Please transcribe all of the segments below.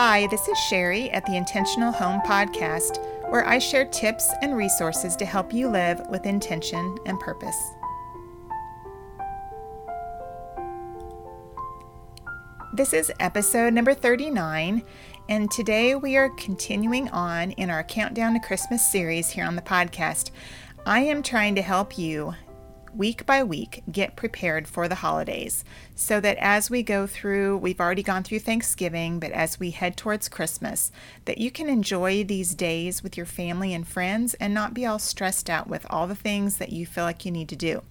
Hi, this is Sherry at the Intentional Home Podcast, where I share tips and resources to help you live with intention and purpose. This is episode number 39, and today we are continuing on in our Countdown to Christmas series here on the podcast. I am trying to help you week by week get prepared for the holidays so that as we go through, we've already gone through Thanksgiving, but as we head towards Christmas, that you can enjoy these days with your family and friends and not be all stressed out with all the things that you feel like you need to do.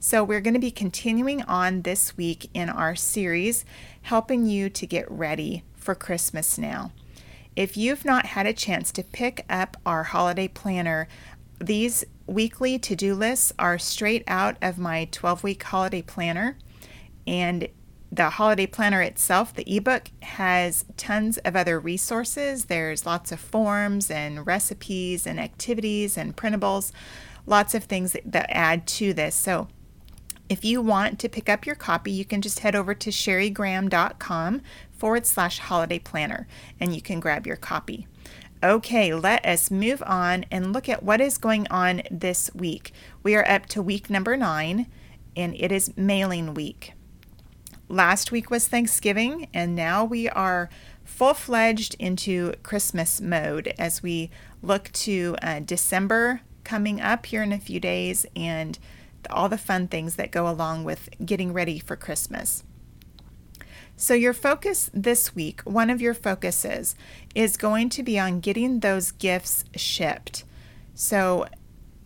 So, we're going to be continuing on this week in our series, helping you to get ready for Christmas now. If you've not had a chance to pick up our holiday planner, these weekly to do lists are straight out of my 12 week holiday planner. And the holiday planner itself, the ebook, has tons of other resources. There's lots of forms and recipes and activities and printables, lots of things that, add to this. So if you want to pick up your copy, you can just head over to sherrygraham.com forward slash holiday planner and you can grab your copy. Okay, let us move on and look at what is going on this week. We are up to week number nine, and it is mailing week. Last week was Thanksgiving, and now we are full fledged into Christmas mode as we look to uh, December coming up here in a few days and all the fun things that go along with getting ready for Christmas. So, your focus this week, one of your focuses, is going to be on getting those gifts shipped. So,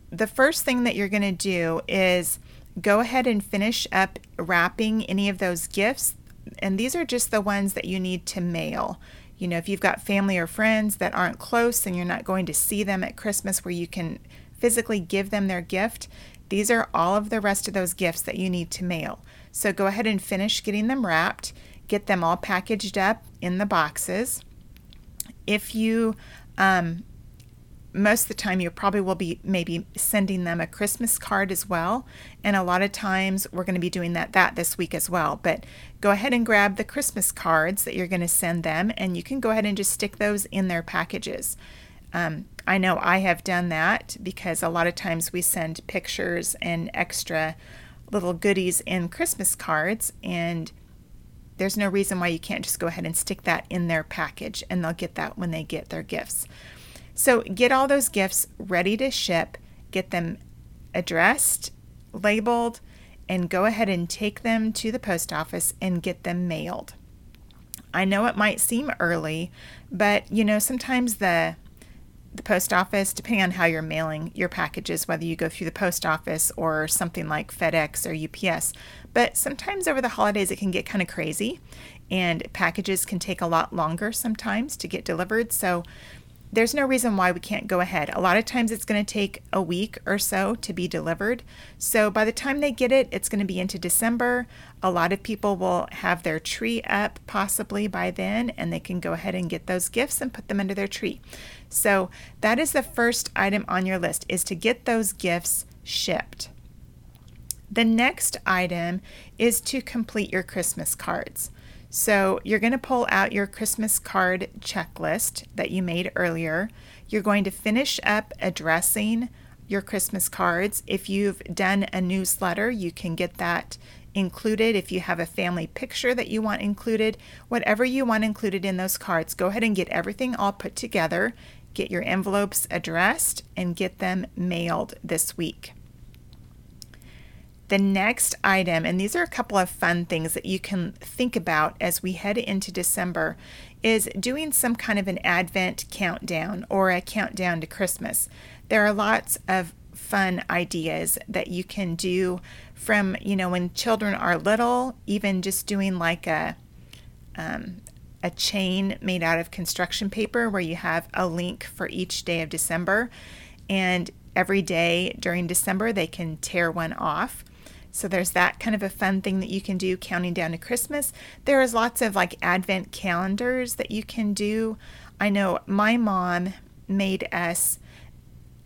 the first thing that you're going to do is go ahead and finish up wrapping any of those gifts. And these are just the ones that you need to mail. You know, if you've got family or friends that aren't close and you're not going to see them at Christmas where you can physically give them their gift, these are all of the rest of those gifts that you need to mail. So go ahead and finish getting them wrapped get them all packaged up in the boxes. If you, um, most of the time, you probably will be maybe sending them a Christmas card as well. And a lot of times we're going to be doing that that this week as well. But go ahead and grab the Christmas cards that you're going to send them, and you can go ahead and just stick those in their packages. Um, I know I have done that because a lot of times we send pictures and extra little goodies in Christmas cards, and there's no reason why you can't just go ahead and stick that in their package and they'll get that when they get their gifts. So get all those gifts ready to ship, get them addressed, labeled, and go ahead and take them to the post office and get them mailed. I know it might seem early, but you know, sometimes the the post office, depending on how you're mailing your packages, whether you go through the post office or something like FedEx or UPS. But sometimes over the holidays, it can get kind of crazy, and packages can take a lot longer sometimes to get delivered. So there's no reason why we can't go ahead. A lot of times it's going to take a week or so to be delivered. So by the time they get it, it's going to be into December. A lot of people will have their tree up possibly by then, and they can go ahead and get those gifts and put them under their tree. So that is the first item on your list is to get those gifts shipped. The next item is to complete your Christmas cards. So you're going to pull out your Christmas card checklist that you made earlier. You're going to finish up addressing your Christmas cards. If you've done a newsletter, you can get that included. If you have a family picture that you want included, whatever you want included in those cards, go ahead and get everything all put together. Get your envelopes addressed and get them mailed this week. The next item, and these are a couple of fun things that you can think about as we head into December, is doing some kind of an Advent countdown or a countdown to Christmas. There are lots of fun ideas that you can do from, you know, when children are little, even just doing like a, um, a chain made out of construction paper where you have a link for each day of December. And every day during December, they can tear one off. So there's that kind of a fun thing that you can do counting down to Christmas. There is lots of like advent calendars that you can do. I know my mom made us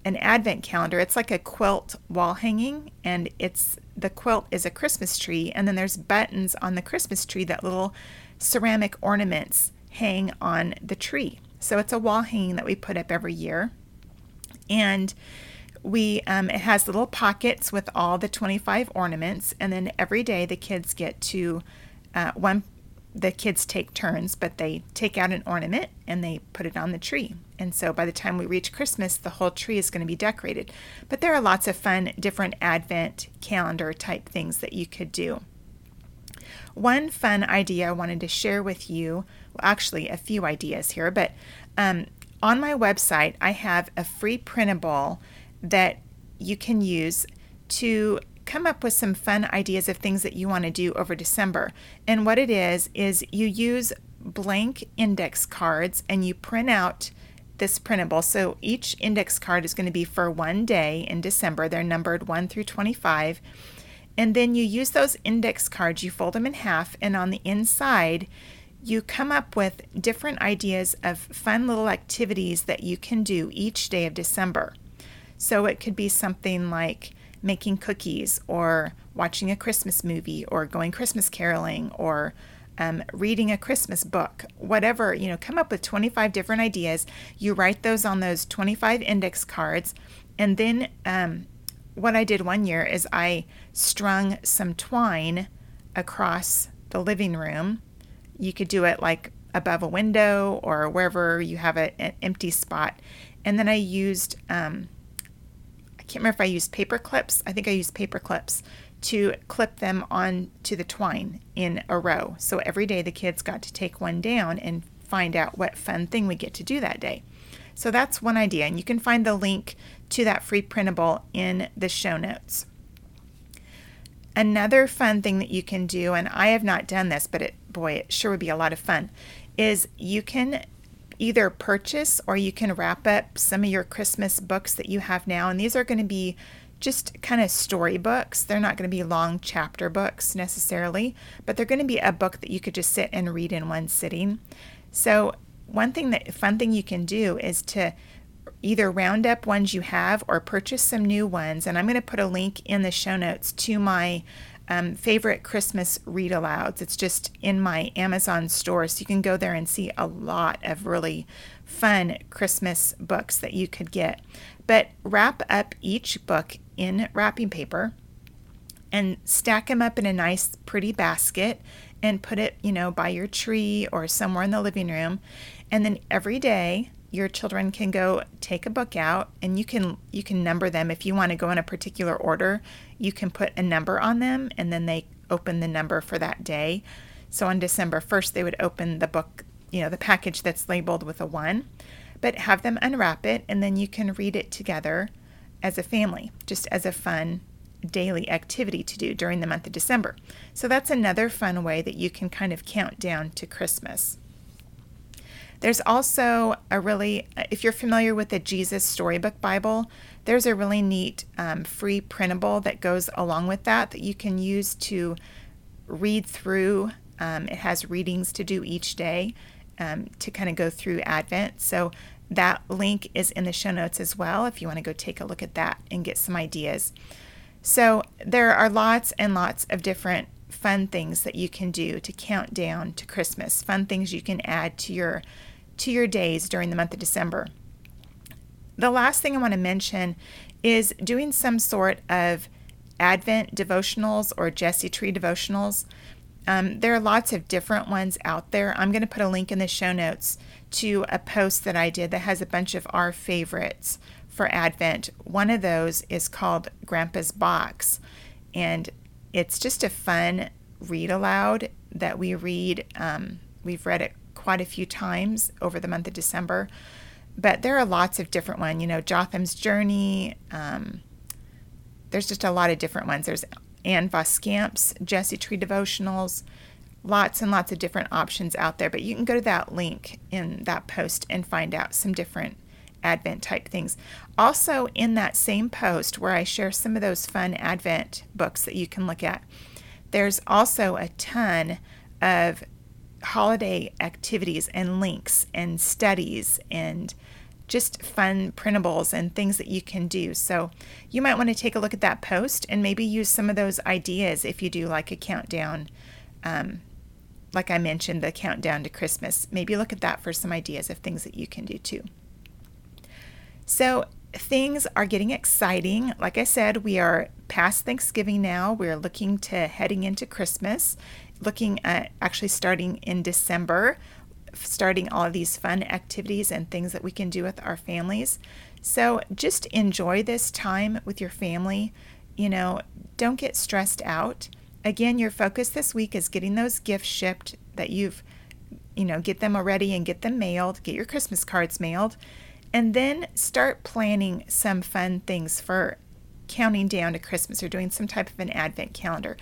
an advent calendar. It's like a quilt wall hanging and it's the quilt is a Christmas tree and then there's buttons on the Christmas tree that little ceramic ornaments hang on the tree. So it's a wall hanging that we put up every year. And we um, it has little pockets with all the 25 ornaments and then every day the kids get to uh, one the kids take turns but they take out an ornament and they put it on the tree. And so by the time we reach christmas the whole tree is going to be decorated. But there are lots of fun different advent calendar type things that you could do. One fun idea i wanted to share with you well actually a few ideas here but um, on my website i have a free printable that you can use to come up with some fun ideas of things that you want to do over December. And what it is, is you use blank index cards and you print out this printable. So each index card is going to be for one day in December. They're numbered 1 through 25. And then you use those index cards, you fold them in half, and on the inside, you come up with different ideas of fun little activities that you can do each day of December. So it could be something like making cookies or watching a Christmas movie or going Christmas caroling or um, reading a Christmas book, whatever, you know, come up with 25 different ideas. You write those on those 25 index cards. And then um, what I did one year is I strung some twine across the living room. You could do it like above a window or wherever you have a, an empty spot. And then I used um, can't remember if I used paper clips. I think I used paper clips to clip them on to the twine in a row. So every day the kids got to take one down and find out what fun thing we get to do that day. So that's one idea, and you can find the link to that free printable in the show notes. Another fun thing that you can do, and I have not done this, but it boy, it sure would be a lot of fun, is you can either purchase or you can wrap up some of your Christmas books that you have now. And these are going to be just kind of storybooks. They're not going to be long chapter books necessarily, but they're going to be a book that you could just sit and read in one sitting. So, one thing that fun thing you can do is to either round up ones you have or purchase some new ones. And I'm going to put a link in the show notes to my um, favorite Christmas read alouds. It's just in my Amazon store, so you can go there and see a lot of really fun Christmas books that you could get. But wrap up each book in wrapping paper and stack them up in a nice, pretty basket and put it, you know, by your tree or somewhere in the living room. And then every day, your children can go take a book out and you can you can number them. If you want to go in a particular order you can put a number on them and then they open the number for that day. So on december 1st they would open the book you know the package that's labeled with a 1 but have them unwrap it and then you can read it together as a family just as a fun daily activity to do during the month of december. So that's another fun way that you can kind of count down to christmas there's also a really, if you're familiar with the Jesus Storybook Bible, there's a really neat um, free printable that goes along with that that you can use to read through. Um, it has readings to do each day um, to kind of go through Advent. So that link is in the show notes as well if you want to go take a look at that and get some ideas. So there are lots and lots of different fun things that you can do to count down to Christmas, fun things you can add to your to your days during the month of December. The last thing I want to mention is doing some sort of Advent devotionals or Jesse Tree devotionals. Um, there are lots of different ones out there. I'm going to put a link in the show notes to a post that I did that has a bunch of our favorites for Advent. One of those is called Grandpa's Box, and it's just a fun read aloud that we read. Um, we've read it quite a few times over the month of December. But there are lots of different ones, you know, Jotham's Journey. Um, there's just a lot of different ones. There's Ann Voskamp's Jesse Tree devotionals. Lots and lots of different options out there. But you can go to that link in that post and find out some different Advent type things. Also, in that same post where I share some of those fun Advent books that you can look at, there's also a ton of holiday activities and links and studies and just fun printables and things that you can do. So you might want to take a look at that post and maybe use some of those ideas if you do like a countdown, um, like I mentioned, the countdown to Christmas. Maybe look at that for some ideas of things that you can do too. So, things are getting exciting. Like I said, we are past Thanksgiving now. We're looking to heading into Christmas, looking at actually starting in December, starting all of these fun activities and things that we can do with our families. So just enjoy this time with your family. You know, don't get stressed out. Again, your focus this week is getting those gifts shipped that you've, you know, get them already and get them mailed, get your Christmas cards mailed, and then start planning some fun things for counting down to Christmas or doing some type of an advent calendar.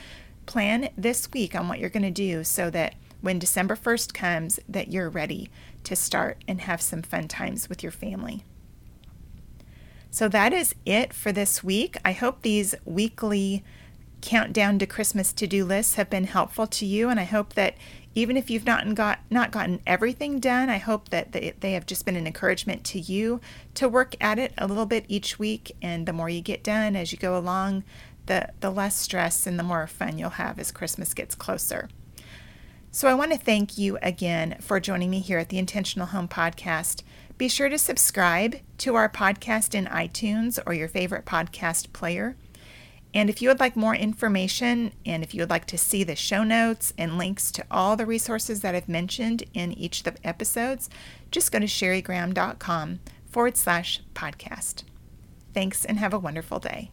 Plan this week on what you're going to do so that when December 1st comes that you're ready to start and have some fun times with your family. So that is it for this week. I hope these weekly countdown to Christmas to-do lists have been helpful to you and I hope that even if you've not got not gotten everything done, I hope that they, they have just been an encouragement to you to work at it a little bit each week and the more you get done as you go along, the the less stress and the more fun you'll have as Christmas gets closer. So I want to thank you again for joining me here at the Intentional Home Podcast. Be sure to subscribe to our podcast in iTunes or your favorite podcast player. And if you would like more information and if you would like to see the show notes and links to all the resources that I've mentioned in each of the episodes, just go to sherrygraham.com forward slash podcast. Thanks and have a wonderful day.